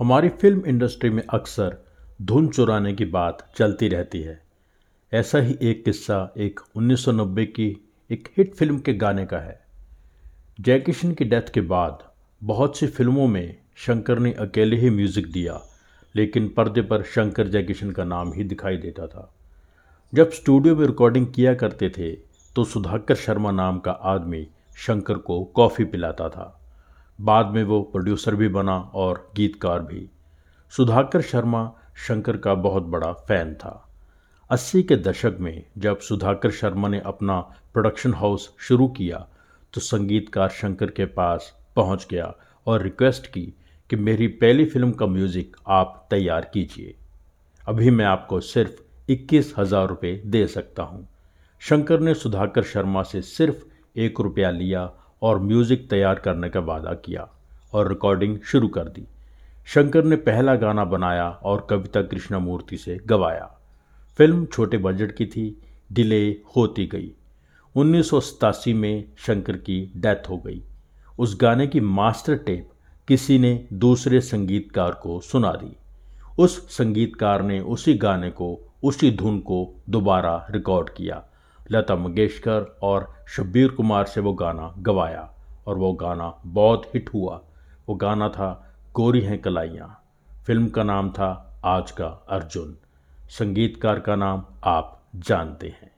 हमारी film industry में अक्सर धुन चुराने की बात चलती रहती है। ऐसा ही एक किस्सा एक 1990 की एक हिट फ़िल्म के गाने का है। जय किशन की डेथ के बाद बहुत सी फ़िल्मों में शंकर ने अकेले ही म्यूज़िक दिया, लेकिन पर्दे पर शंकर जय किशन का नाम ही दिखाई देता था। जब स्टूडियो में रिकॉर्डिंग किया करते थे तो सुधाकर शर्मा नाम का आदमी शंकर को कॉफ़ी पिलाता था। बाद में वो प्रोड्यूसर भी बना और गीतकार भी। सुधाकर शर्मा शंकर का बहुत बड़ा फ़ैन था। अस्सी के दशक में जब सुधाकर शर्मा ने अपना प्रोडक्शन हाउस शुरू किया तो संगीतकार शंकर के पास पहुँच गया और रिक्वेस्ट की कि मेरी पहली फ़िल्म का म्यूज़िक आप तैयार कीजिए। अभी मैं आपको सिर्फ़ इक्कीस हज़ार रुपये दे सकता हूँ। शंकर ने सुधाकर शर्मा से सिर्फ़ एक रुपया लिया और म्यूज़िक तैयार करने का वादा किया और रिकॉर्डिंग शुरू कर दी। शंकर ने पहला गाना बनाया और कविता कृष्णमूर्ति से गवाया। फ़िल्म छोटे बजट की थी डिले होती गई। उन्नीस सौ सतासी में शंकर की डेथ हो गई। उस गाने की मास्टर टेप किसी ने दूसरे संगीतकार को सुना दी। उस संगीतकार ने उसी गाने को, उसी धुन को दोबारा रिकॉर्ड किया। लता मंगेशकर और शब्बीर कुमार से वो गाना गवाया और वो गाना बहुत हिट हुआ। वो गाना था गोरी हैं कलाइयाँ। फ़िल्म का नाम था आज का अर्जुन। संगीतकार का नाम आप जानते हैं।